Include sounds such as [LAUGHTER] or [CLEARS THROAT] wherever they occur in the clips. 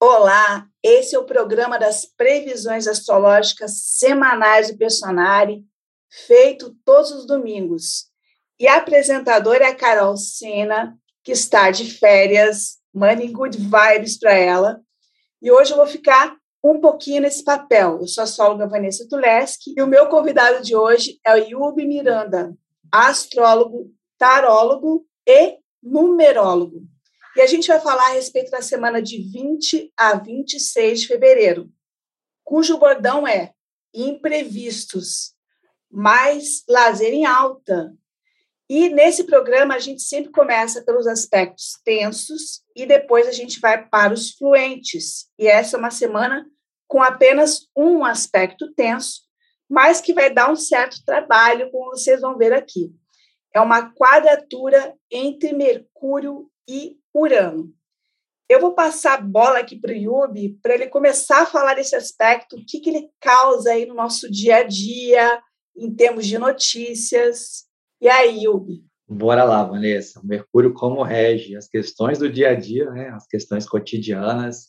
Olá, esse é o programa das previsões astrológicas semanais do Personari, feito todos os domingos. E a apresentadora é a Carol Sena, que está de férias, money good vibes para ela. E hoje eu vou ficar um pouquinho nesse papel. Eu sou a astróloga Vanessa Tuleski e o meu convidado de hoje é o Yubi Miranda, astrólogo, tarólogo e numerólogo. E a gente vai falar a respeito da semana de 20 a 26 de fevereiro, cujo bordão é imprevistos, mais lazer em alta. E nesse programa a gente sempre começa pelos aspectos tensos e depois a gente vai para os fluentes. E essa é uma semana com apenas um aspecto tenso, mas que vai dar um certo trabalho, como vocês vão ver aqui. É uma quadratura entre Mercúrio e Urano. Eu vou passar a bola aqui para o Yubi para ele começar a falar desse aspecto, o que, que ele causa aí no nosso dia a dia, em termos de notícias. E aí, Yubi? Bora lá, Vanessa. Mercúrio como rege as questões do dia a dia, né? as questões cotidianas,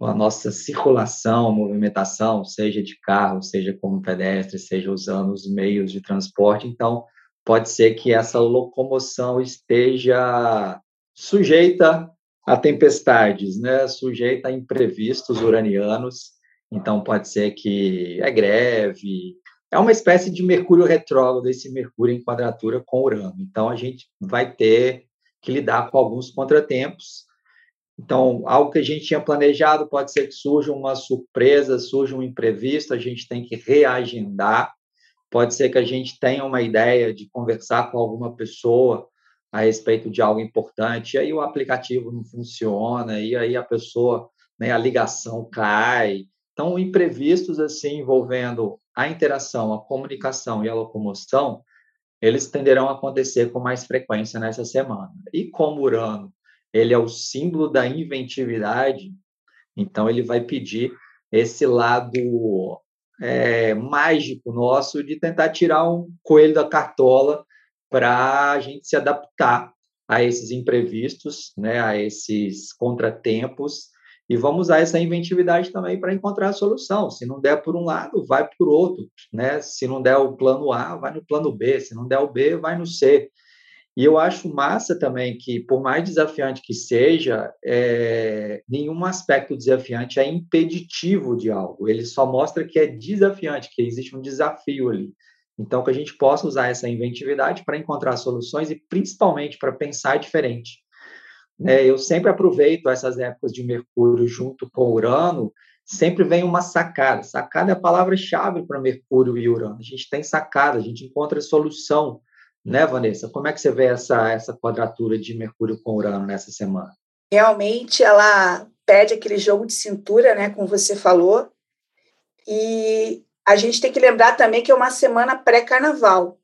a nossa circulação, movimentação, seja de carro, seja como pedestre, seja usando os meios de transporte. Então, pode ser que essa locomoção esteja sujeita a tempestades, né? sujeita a imprevistos uranianos. Então, pode ser que é greve, é uma espécie de Mercúrio retrógrado, esse Mercúrio em quadratura com Urano. Então, a gente vai ter que lidar com alguns contratempos. Então, algo que a gente tinha planejado pode ser que surja uma surpresa, surja um imprevisto, a gente tem que reagendar. Pode ser que a gente tenha uma ideia de conversar com alguma pessoa a respeito de algo importante, e aí o aplicativo não funciona, e aí a pessoa, né, a ligação cai. Então, imprevistos assim envolvendo a interação, a comunicação e a locomoção, eles tenderão a acontecer com mais frequência nessa semana. E como Urano, ele é o símbolo da inventividade, então ele vai pedir esse lado é, mágico nosso de tentar tirar um coelho da cartola para a gente se adaptar a esses imprevistos, né, a esses contratempos, e vamos usar essa inventividade também para encontrar a solução. Se não der por um lado, vai por outro, né? Se não der o plano A, vai no plano B. Se não der o B, vai no C. E eu acho massa também que, por mais desafiante que seja, é, nenhum aspecto desafiante é impeditivo de algo. Ele só mostra que é desafiante, que existe um desafio ali. Então, que a gente possa usar essa inventividade para encontrar soluções e principalmente para pensar diferente. É, eu sempre aproveito essas épocas de Mercúrio junto com Urano, sempre vem uma sacada. Sacada é a palavra-chave para Mercúrio e Urano. A gente tem sacada, a gente encontra solução, né, Vanessa? Como é que você vê essa, essa quadratura de Mercúrio com Urano nessa semana? Realmente, ela pede aquele jogo de cintura, né, como você falou, e a gente tem que lembrar também que é uma semana pré-carnaval.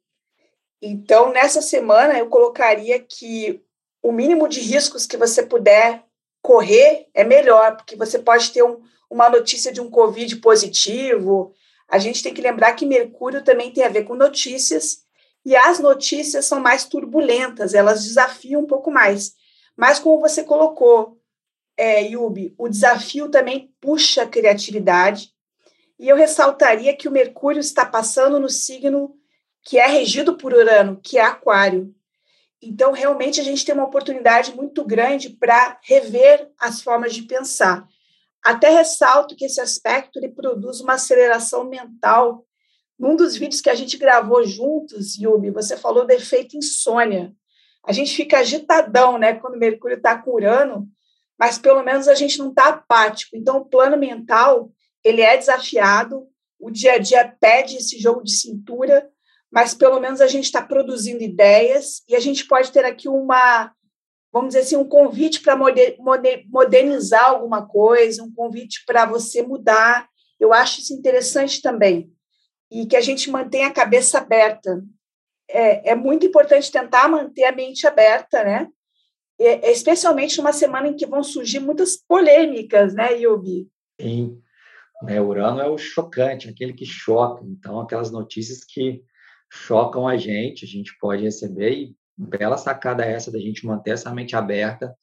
Então, nessa semana, eu colocaria que o mínimo de riscos que você puder correr é melhor, porque você pode ter um, uma notícia de um Covid positivo. A gente tem que lembrar que Mercúrio também tem a ver com notícias, e as notícias são mais turbulentas, elas desafiam um pouco mais. Mas, como você colocou, é, Yubi, o desafio também puxa a criatividade, e eu ressaltaria que o Mercúrio está passando no signo que é regido por Urano, que é Aquário. Então, realmente, a gente tem uma oportunidade muito grande para rever as formas de pensar. Até ressalto que esse aspecto ele produz uma aceleração mental. Num dos vídeos que a gente gravou juntos, Yubi, você falou do efeito insônia. A gente fica agitadão, né, quando o Mercúrio está com Urano, mas pelo menos a gente não está apático. Então, o plano mental ele é desafiado, o dia a dia pede esse jogo de cintura, mas pelo menos a gente está produzindo ideias e a gente pode ter aqui uma, vamos dizer assim, um convite para modernizar alguma coisa, um convite para você mudar. Eu acho isso interessante também. E que a gente mantenha a cabeça aberta. É, é muito importante tentar manter a mente aberta, né? Especialmente numa semana em que vão surgir muitas polêmicas, né, Yubi? Sim. Né? Urano é o chocante, aquele que choca. Então, aquelas notícias que chocam a gente, a gente pode receber e bela sacada essa da gente manter essa mente aberta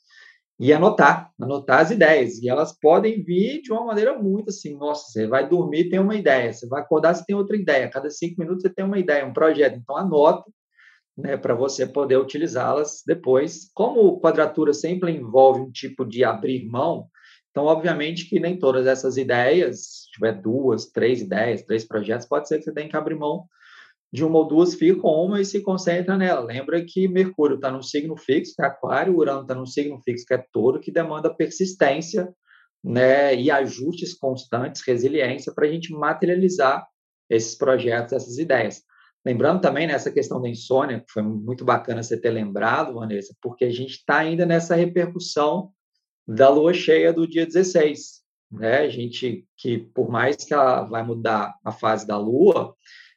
e anotar, anotar as ideias. E elas podem vir de uma maneira muito assim, nossa, você vai dormir, tem uma ideia, você vai acordar, você tem outra ideia, cada cinco minutos você tem uma ideia, um projeto. Então, anota, né, para você poder utilizá-las depois. Como quadratura sempre envolve um tipo de abrir mão, então, obviamente que nem todas essas ideias, se tiver duas, três ideias, três projetos, pode ser que você tenha que abrir mão de uma ou duas, fica com uma e se concentra nela. Lembra que Mercúrio está num signo fixo, que é Aquário, Urano está num signo fixo, que é Touro, que demanda persistência né, e ajustes constantes, resiliência, para a gente materializar esses projetos, essas ideias. Lembrando também nessa questão da insônia, que foi muito bacana você ter lembrado, Vanessa, porque a gente está ainda nessa repercussão da lua cheia do dia 16. Né? A gente, que por mais que ela vai mudar a fase da lua,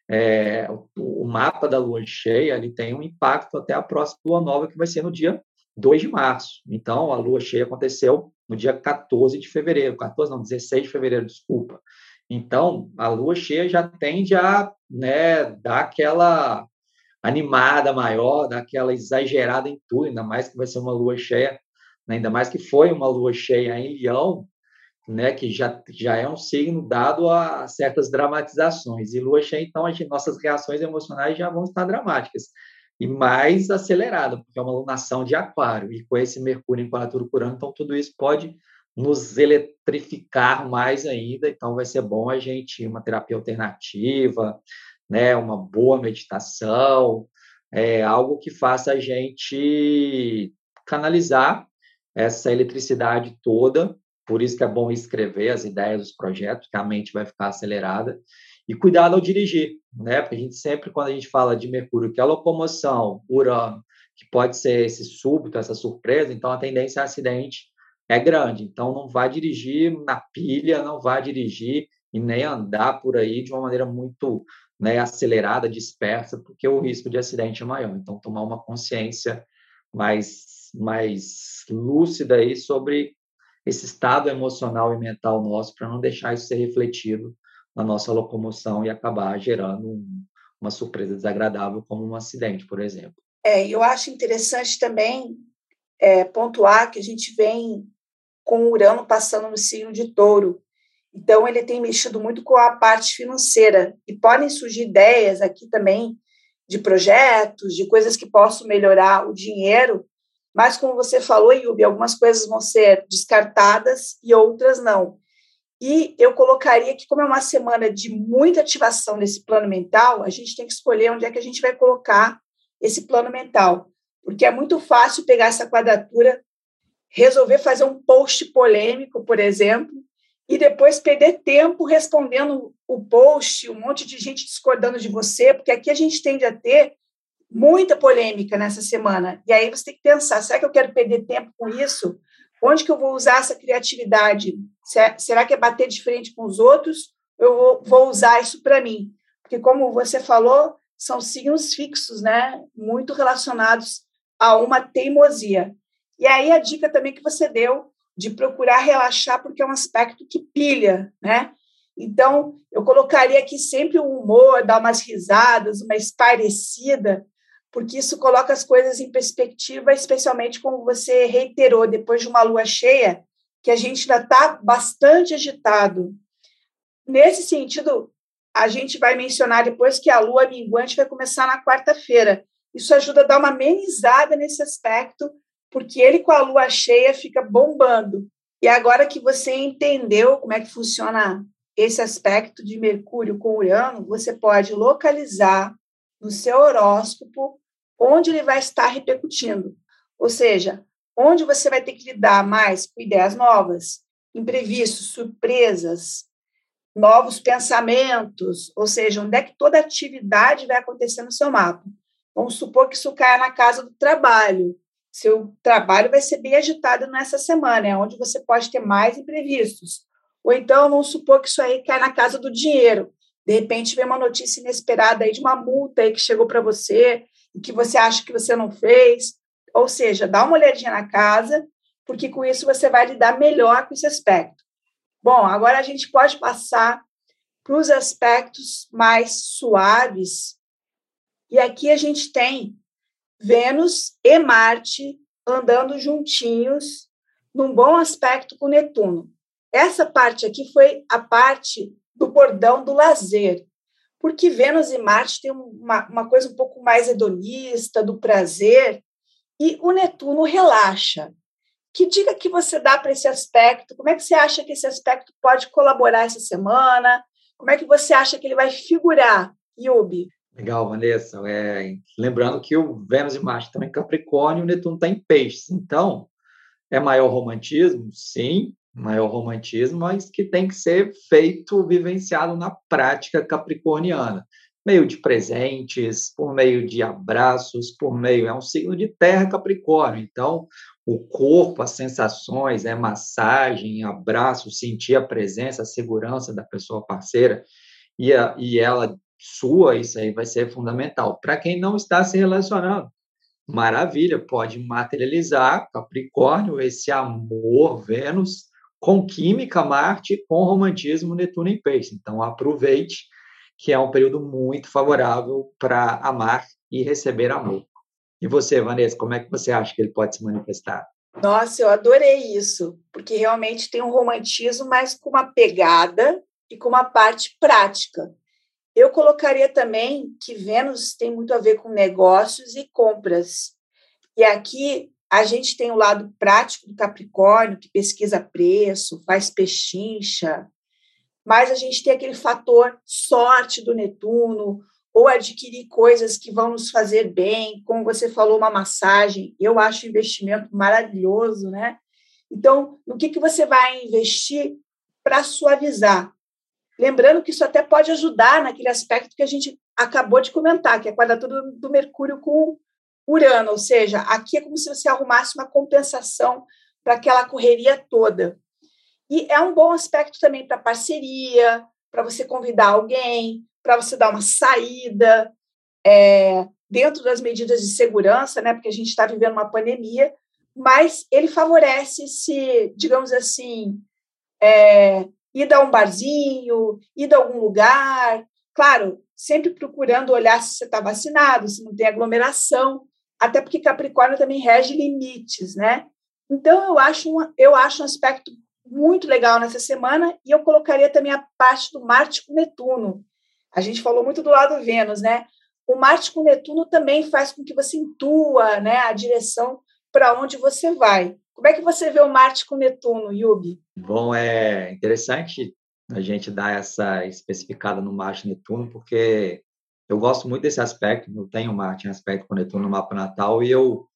é, o, mapa da lua cheia ele tem um impacto até a próxima lua nova, que vai ser no dia 2 de março. Então, a lua cheia aconteceu no dia 14 de fevereiro, 14 não, 16 de fevereiro, desculpa. Então, a lua cheia já tende a né, dar aquela animada maior, dar aquela exagerada em tudo, ainda mais que vai ser uma lua cheia, ainda mais que foi uma lua cheia em Leão, né, que já, já é um signo dado a certas dramatizações. E lua cheia, então, gente, nossas reações emocionais já vão estar dramáticas. E mais acelerada, porque é uma lunação de aquário, e com esse Mercúrio em quadratura curando, então tudo isso pode nos eletrificar mais ainda, então vai ser bom a gente uma terapia alternativa, né, uma boa meditação, é algo que faça a gente canalizar essa eletricidade toda por isso que é bom escrever as ideias dos projetos, que a mente vai ficar acelerada. E cuidado ao dirigir, né? Porque a gente sempre, quando a gente fala de Mercúrio, que é a locomoção, Urano, que pode ser esse súbito, essa surpresa, então a tendência a acidente é grande. Então não vai dirigir na pilha, não vai dirigir e nem andar por aí de uma maneira muito né, acelerada, dispersa, porque o risco de acidente é maior. Então tomar uma consciência mais, mais lúcida aí sobre esse estado emocional e mental nosso para não deixar isso ser refletido na nossa locomoção e acabar gerando um, uma surpresa desagradável, como um acidente, por exemplo. É, eu acho interessante também é, pontuar que a gente vem com o Urano passando no signo de touro. Então, ele tem mexido muito com a parte financeira. E podem surgir ideias aqui também de projetos, de coisas que possam melhorar o dinheiro, mas, como você falou, Yubi, algumas coisas vão ser descartadas e outras não. E eu colocaria que, como é uma semana de muita ativação desse plano mental, a gente tem que escolher onde é que a gente vai colocar esse plano mental. Porque é muito fácil pegar essa quadratura, resolver fazer um post polêmico, por exemplo, e depois perder tempo respondendo o post, um monte de gente discordando de você, porque aqui a gente tende a ter muita polêmica nessa semana. E aí você tem que pensar: será que eu quero perder tempo com isso? Onde que eu vou usar essa criatividade? Será que é bater de frente com os outros? Eu vou usar isso para mim? Porque, como você falou, são signos fixos, né? Muito relacionados a uma teimosia. E aí a dica também que você deu de procurar relaxar, porque é um aspecto que pilha, né? Então, eu colocaria aqui sempre o humor, dar umas risadas, uma esparecida, porque isso coloca as coisas em perspectiva, especialmente como você reiterou, depois de uma lua cheia, que a gente ainda está bastante agitado. Nesse sentido, a gente vai mencionar depois que a lua minguante vai começar na quarta-feira. Isso ajuda a dar uma amenizada nesse aspecto, porque ele com a lua cheia fica bombando. E agora que você entendeu como é que funciona esse aspecto de Mercúrio com Urano, você pode localizar no seu horóscopo onde ele vai estar repercutindo. Ou seja, onde você vai ter que lidar mais com ideias novas, imprevistos, surpresas, novos pensamentos, ou seja, onde é que toda atividade vai acontecer no seu mapa. Vamos supor que isso caia na casa do trabalho. Seu trabalho vai ser bem agitado nessa semana, é onde você pode ter mais imprevistos. Ou então, vamos supor que isso aí cai na casa do dinheiro. De repente, vem uma notícia inesperada aí de uma multa aí que chegou para você, o que você acha que você não fez. Ou seja, dá uma olhadinha na casa, porque com isso você vai lidar melhor com esse aspecto. Bom, agora a gente pode passar para os aspectos mais suaves. E aqui a gente tem Vênus e Marte andando juntinhos num bom aspecto com Netuno. Essa parte aqui foi a parte do bordão do lazer, porque Vênus e Marte têm uma, uma coisa um pouco mais hedonista, do prazer, e o Netuno relaxa. Que dica que você dá para esse aspecto? Como é que você acha que esse aspecto pode colaborar essa semana? Como é que você acha que ele vai figurar, Yubi? Legal, Vanessa. É, lembrando que o Vênus e Marte estão em Capricórnio e o Netuno está em Peixes. Então, é maior romantismo? Sim, maior romantismo, mas que tem que ser feito, vivenciado na prática capricorniana meio de presentes, por meio de abraços, por meio. É um signo de terra Capricórnio, então o corpo, as sensações, é massagem, abraço, sentir a presença, a segurança da pessoa parceira e, a, e ela sua, isso aí vai ser fundamental. Para quem não está se relacionando, maravilha, pode materializar Capricórnio, esse amor, Vênus, com química, Marte, com romantismo, Netuno em peixe. Então aproveite que é um período muito favorável para amar e receber amor. E você, Vanessa, como é que você acha que ele pode se manifestar? Nossa, eu adorei isso, porque realmente tem um romantismo, mas com uma pegada e com uma parte prática. Eu colocaria também que Vênus tem muito a ver com negócios e compras. E aqui a gente tem o lado prático do Capricórnio, que pesquisa preço, faz pechincha, mas a gente tem aquele fator sorte do Netuno, ou adquirir coisas que vão nos fazer bem, como você falou, uma massagem, eu acho investimento maravilhoso, né? Então, no que, que você vai investir para suavizar? Lembrando que isso até pode ajudar naquele aspecto que a gente acabou de comentar, que é a quadratura do Mercúrio com Urano, ou seja, aqui é como se você arrumasse uma compensação para aquela correria toda. E é um bom aspecto também para parceria, para você convidar alguém, para você dar uma saída, é, dentro das medidas de segurança, né? Porque a gente está vivendo uma pandemia, mas ele favorece se, digamos assim, é, ir dar um barzinho, ir a algum lugar, claro, sempre procurando olhar se você está vacinado, se não tem aglomeração, até porque Capricórnio também rege limites, né? Então eu acho um, eu acho um aspecto muito legal nessa semana, e eu colocaria também a parte do Marte com Netuno. A gente falou muito do lado Vênus, né? O Marte com Netuno também faz com que você intua né, a direção para onde você vai. Como é que você vê o Marte com Netuno, Yubi? Bom, é interessante a gente dar essa especificada no Marte Netuno, porque eu gosto muito desse aspecto, eu tenho Marte em aspecto com Netuno no mapa natal, e eu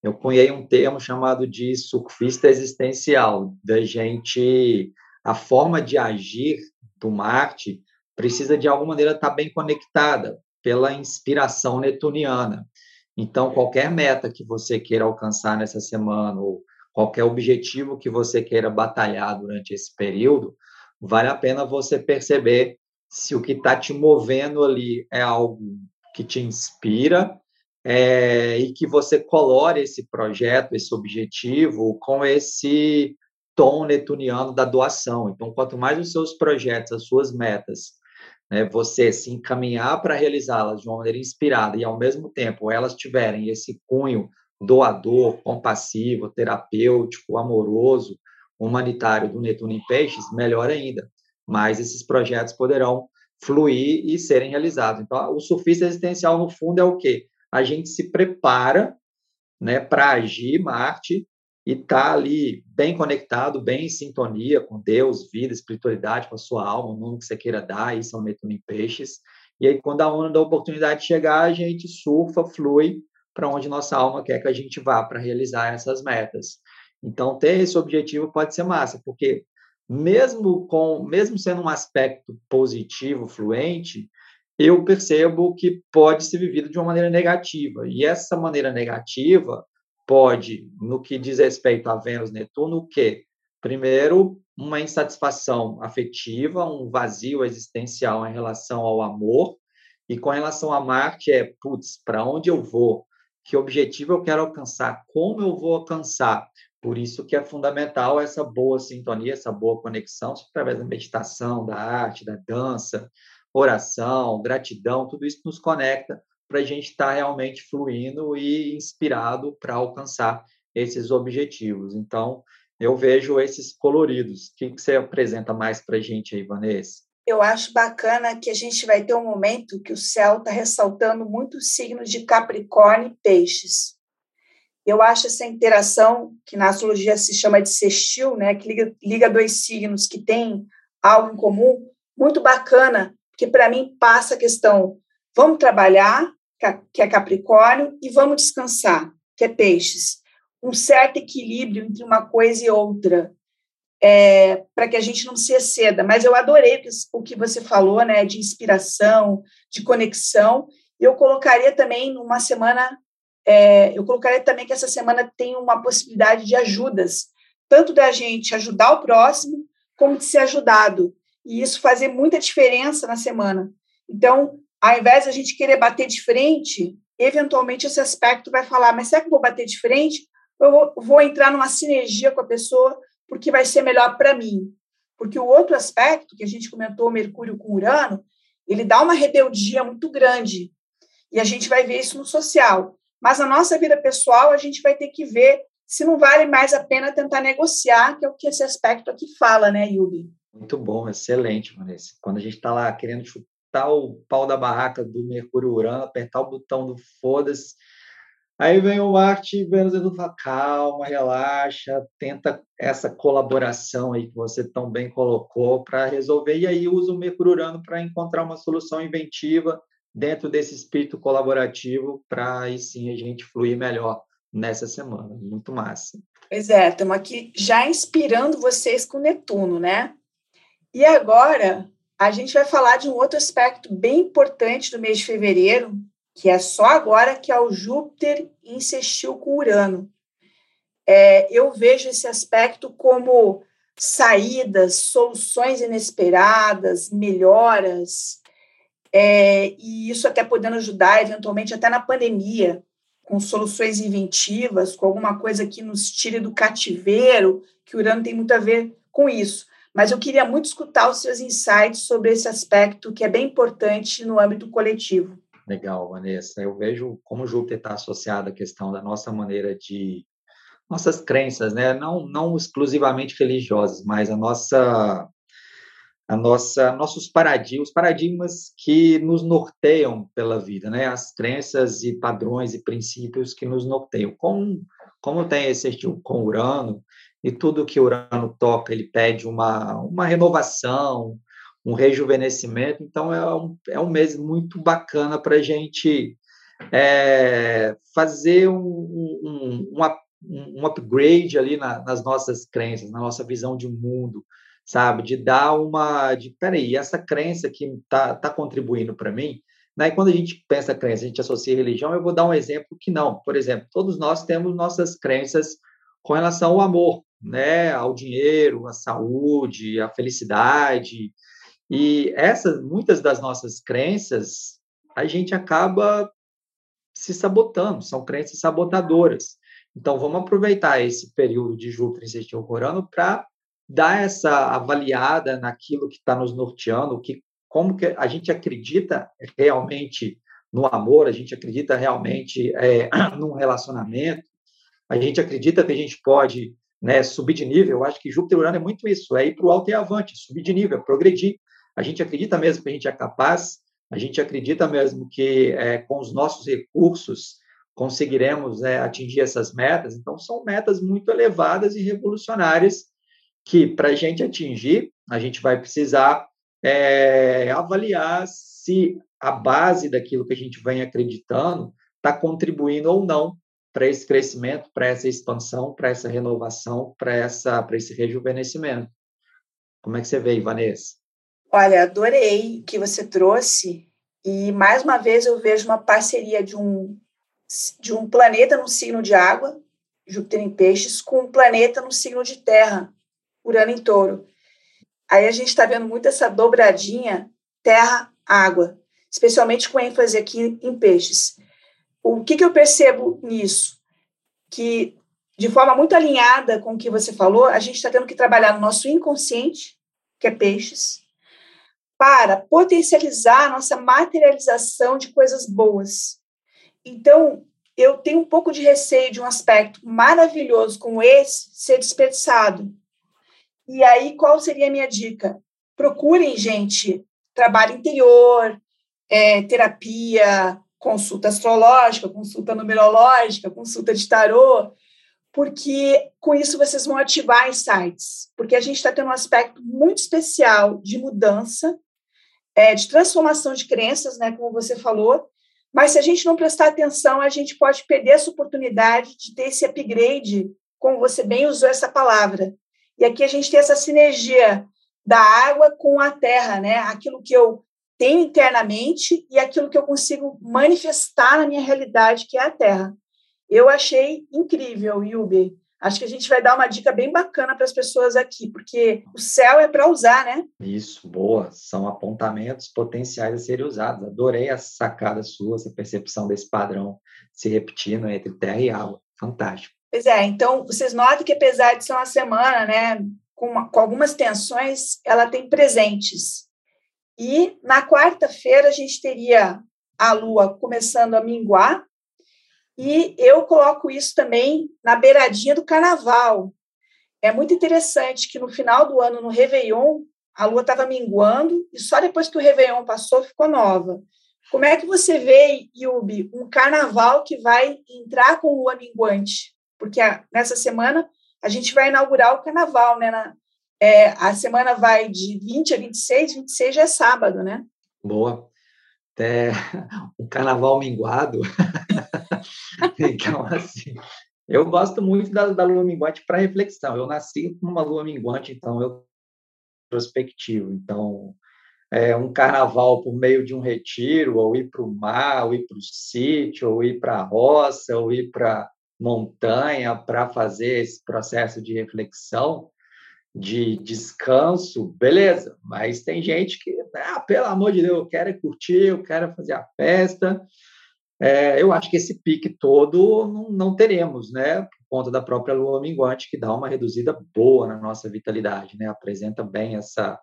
eu cunhei um termo chamado de surfista existencial, da gente, a forma de agir do Marte precisa de alguma maneira estar bem conectada pela inspiração netuniana. Então, qualquer meta que você queira alcançar nessa semana ou qualquer objetivo que você queira batalhar durante esse período, vale a pena você perceber se o que está te movendo ali é algo que te inspira é, e que você colore esse projeto, esse objetivo, com esse tom netuniano da doação. Então, quanto mais os seus projetos, as suas metas, né, você se encaminhar para realizá-las de uma maneira inspirada e, ao mesmo tempo, elas tiverem esse cunho doador, compassivo, terapêutico, amoroso, humanitário do Netuno em Peixes, melhor ainda. Mas esses projetos poderão fluir e serem realizados. Então, o surfista existencial, no fundo, é o quê? a gente se prepara né, para agir Marte e tá ali bem conectado, bem em sintonia com Deus, vida, espiritualidade, com a sua alma, o nome que você queira dar, isso é o Netuno em Peixes. E aí, quando a onda da oportunidade chegar, a gente surfa, flui para onde nossa alma quer que a gente vá para realizar essas metas. Então, ter esse objetivo pode ser massa, porque mesmo com, mesmo sendo um aspecto positivo, fluente, eu percebo que pode ser vivido de uma maneira negativa. E essa maneira negativa pode, no que diz respeito a Vênus Netuno, o quê? Primeiro, uma insatisfação afetiva, um vazio existencial em relação ao amor, e com relação a Marte é, putz, para onde eu vou? Que objetivo eu quero alcançar? Como eu vou alcançar? Por isso que é fundamental essa boa sintonia, essa boa conexão através da meditação, da arte, da dança, oração, gratidão, tudo isso nos conecta para a gente estar tá realmente fluindo e inspirado para alcançar esses objetivos. Então, eu vejo esses coloridos. O que, você apresenta mais para a gente aí, Vanessa? Eu acho bacana que a gente vai ter um momento que o céu está ressaltando muito os signos de Capricórnio e Peixes. Eu acho essa interação, que na astrologia se chama de sextil, né, que liga, liga dois signos que têm algo em comum, muito bacana, porque para mim passa a questão: vamos trabalhar, que é Capricórnio, e vamos descansar, que é Peixes. Um certo equilíbrio entre uma coisa e outra, é, para que a gente não se exceda. Mas eu adorei o que você falou, né, de inspiração, de conexão. Eu colocaria também numa semana, é, eu colocaria também que essa semana tem uma possibilidade de ajudas, tanto da gente ajudar o próximo, como de ser ajudado. E isso fazer muita diferença na semana. Então, ao invés de a gente querer bater de frente, eventualmente esse aspecto vai falar, mas será que eu vou bater de frente? Eu vou, vou entrar numa sinergia com a pessoa porque vai ser melhor para mim. Porque o outro aspecto que a gente comentou, Mercúrio com Urano, ele dá uma rebeldia muito grande. E a gente vai ver isso no social. Mas na nossa vida pessoal, a gente vai ter que ver se não vale mais a pena tentar negociar, que é o que esse aspecto aqui fala, né, Yubi? Muito bom, excelente, Vanessa. Quando a gente está lá querendo apertar o pau da barraca do Mercúrio Urano, apertar o botão do foda-se. Aí vem o Marte e Vênus e fala, calma, relaxa, tenta essa colaboração aí que você tão bem colocou para resolver, e aí usa o Mercúrio Urano para encontrar uma solução inventiva dentro desse espírito colaborativo para aí sim a gente fluir melhor nessa semana. Muito massa. Pois é, estamos aqui já inspirando vocês com Netuno, né? E agora a gente vai falar de um outro aspecto bem importante do mês de fevereiro, que é só agora que é o Júpiter insistiu com Urano. É, eu vejo esse aspecto como saídas, soluções inesperadas, melhoras, é, e isso até podendo ajudar, eventualmente, até na pandemia, com soluções inventivas, com alguma coisa que nos tire do cativeiro, que o Urano tem muito a ver com isso mas eu queria muito escutar os seus insights sobre esse aspecto que é bem importante no âmbito coletivo. Legal, Vanessa. Eu vejo como Júpiter está associado à questão da nossa maneira de nossas crenças, né? Não não exclusivamente religiosas, mas a nossa a nossa nossos paradigmas, paradigmas que nos norteiam pela vida, né? As crenças e padrões e princípios que nos norteiam. Como como tem esse com Urano, e tudo que Urano toca, ele pede uma, uma renovação, um rejuvenescimento. Então, é um, é um mês muito bacana para a gente é, fazer um, um, um, um upgrade ali na, nas nossas crenças, na nossa visão de mundo, sabe? De dar uma. De, peraí, essa crença que está tá contribuindo para mim. Né? E quando a gente pensa crença, a gente associa religião, eu vou dar um exemplo que não. Por exemplo, todos nós temos nossas crenças com relação ao amor, né, ao dinheiro, à saúde, à felicidade. E essas, muitas das nossas crenças, a gente acaba se sabotando, são crenças sabotadoras. Então, vamos aproveitar esse período de Júpiter em Urano para dar essa avaliada naquilo que está nos norteando, que como que a gente acredita realmente no amor, a gente acredita realmente é, [CLEARS THROAT] num relacionamento, a gente acredita que a gente pode né, subir de nível, eu acho que Júpiter Urano é muito isso, é ir para o alto e avante, subir de nível, progredir. A gente acredita mesmo que a gente é capaz, a gente acredita mesmo que é, com os nossos recursos conseguiremos é, atingir essas metas. Então, são metas muito elevadas e revolucionárias que, para a gente atingir, a gente vai precisar é, avaliar se a base daquilo que a gente vem acreditando está contribuindo ou não para esse crescimento, para essa expansão, para essa renovação, para essa para esse rejuvenescimento. Como é que você vê, Vanessa? Olha, adorei o que você trouxe e mais uma vez eu vejo uma parceria de um de um planeta no signo de água, Júpiter em Peixes, com um planeta no signo de Terra, Urano em Touro. Aí a gente está vendo muito essa dobradinha Terra-Água, especialmente com ênfase aqui em Peixes o que, que eu percebo nisso? Que, de forma muito alinhada com o que você falou, a gente está tendo que trabalhar no nosso inconsciente, que é peixes, para potencializar a nossa materialização de coisas boas. Então, eu tenho um pouco de receio de um aspecto maravilhoso como esse ser desperdiçado. E aí, qual seria a minha dica? Procurem, gente, trabalho interior, é, terapia, consulta astrológica, consulta numerológica, consulta de tarô, porque com isso vocês vão ativar insights, porque a gente está tendo um aspecto muito especial de mudança, é, de transformação de crenças, né, como você falou, mas se a gente não prestar atenção, a gente pode perder essa oportunidade de ter esse upgrade, como você bem usou essa palavra. E aqui a gente tem essa sinergia da água com a terra, né? Aquilo que eu tenho internamente e aquilo que eu consigo manifestar na minha realidade, que é a terra. Eu achei incrível, Yubi. Acho que a gente vai dar uma dica bem bacana para as pessoas aqui, porque o céu é para usar, né? Isso, boa. São apontamentos potenciais a serem usados. Adorei a sacada sua, essa percepção desse padrão se repetindo entre terra e água. Fantástico. Pois é, então vocês notam que apesar de ser uma semana, né, com, uma, com algumas tensões, ela tem presentes. E na quarta-feira a gente teria a Lua começando a minguar, e eu coloco isso também na beiradinha do carnaval. É muito interessante que no final do ano, no Réveillon, a lua estava minguando e só depois que o Réveillon passou ficou nova. Como é que você vê, Yubi, um carnaval que vai entrar com lua minguante? Porque a, nessa semana a gente vai inaugurar o carnaval, né? Na, é, a semana vai de 20 a 26, 26 já é sábado, né? Boa. Até [LAUGHS] um carnaval minguado [LAUGHS] então, assim, eu gosto muito da, da lua minguante para reflexão. Eu nasci com uma lua minguante, então eu prospectivo. Então, é, um carnaval por meio de um retiro, ou ir para o mar, ou ir para o sítio, ou ir para a roça, ou ir para montanha para fazer esse processo de reflexão, de descanso, beleza. Mas tem gente que, ah, pelo amor de Deus, eu quero curtir, eu quero fazer a festa é, eu acho que esse pique todo não, não, teremos, né? Por conta da própria lua minguante, que dá uma reduzida boa na nossa vitalidade, né? Apresenta bem essa,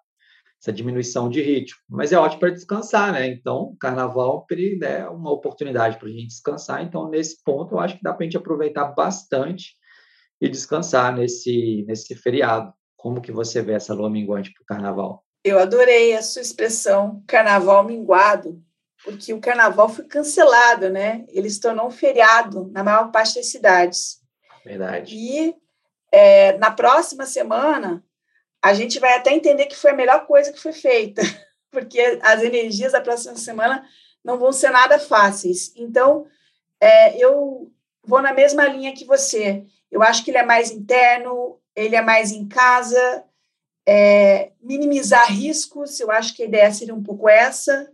essa diminuição de ritmo. Mas é ótimo para descansar, né? Então, carnaval é uma oportunidade para a gente descansar. Então, nesse ponto, eu acho que dá para a gente aproveitar bastante e descansar nesse, nesse feriado. Como que você vê essa lua minguante para o carnaval? Eu adorei a sua expressão, carnaval minguado porque o carnaval foi cancelado, né? Ele se tornou um feriado na maior parte das cidades. Verdade. E é, na próxima semana, a gente vai até entender que foi a melhor coisa que foi feita, [LAUGHS] porque as energias da próxima semana não vão ser nada fáceis. Então, é, eu vou na mesma linha que você. Eu acho que ele é mais interno, ele é mais em casa, é, minimizar riscos, eu acho que a ideia seria um pouco essa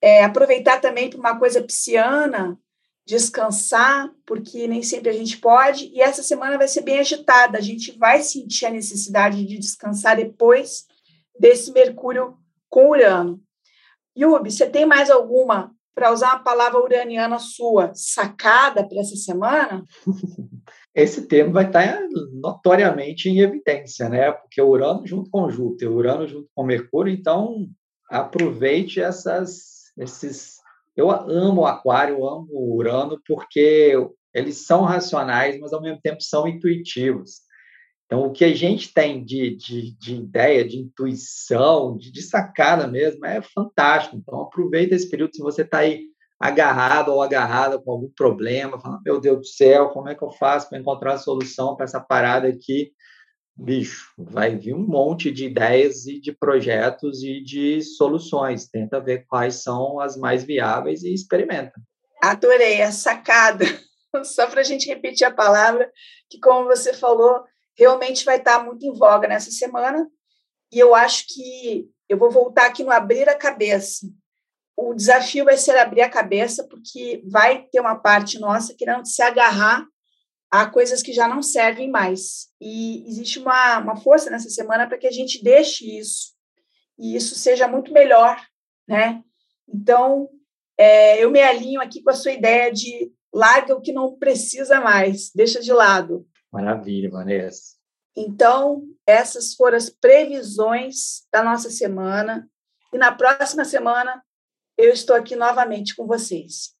é, aproveitar também para uma coisa pisciana, descansar, porque nem sempre a gente pode, e essa semana vai ser bem agitada, a gente vai sentir a necessidade de descansar depois desse Mercúrio com Urano. Yubi, você tem mais alguma, para usar uma palavra uraniana sua, sacada para essa semana? [LAUGHS] Esse termo vai estar notoriamente em evidência, né? Porque o Urano junto com Júpiter, o Urano junto com Mercúrio, então aproveite essas esses. Eu amo o Aquário, amo o Urano, porque eles são racionais, mas ao mesmo tempo são intuitivos. Então, o que a gente tem de, de, de ideia, de intuição, de, de, sacada mesmo, é fantástico. Então, aproveita esse período se você está aí agarrado ou agarrada com algum problema, falando, meu Deus do céu, como é que eu faço para encontrar a solução para essa parada aqui? Bicho, vai vir um monte de ideias e de projetos e de soluções. Tenta ver quais são as mais viáveis e experimenta. Adorei a sacada. [LAUGHS] Só para a gente repetir a palavra, que como você falou, realmente vai estar muito em voga nessa semana. E eu acho que eu vou voltar aqui no abrir a cabeça. O desafio vai ser abrir a cabeça, porque vai ter uma parte nossa querendo se agarrar há coisas que já não servem mais. E existe uma, uma força nessa semana para que a gente deixe isso e isso seja muito melhor, né? Então, é, eu me alinho aqui com a sua ideia de larga o que não precisa mais, deixa de lado. Maravilha, Vanessa. Então, essas foram as previsões da nossa semana. E na próxima semana, eu estou aqui novamente com vocês.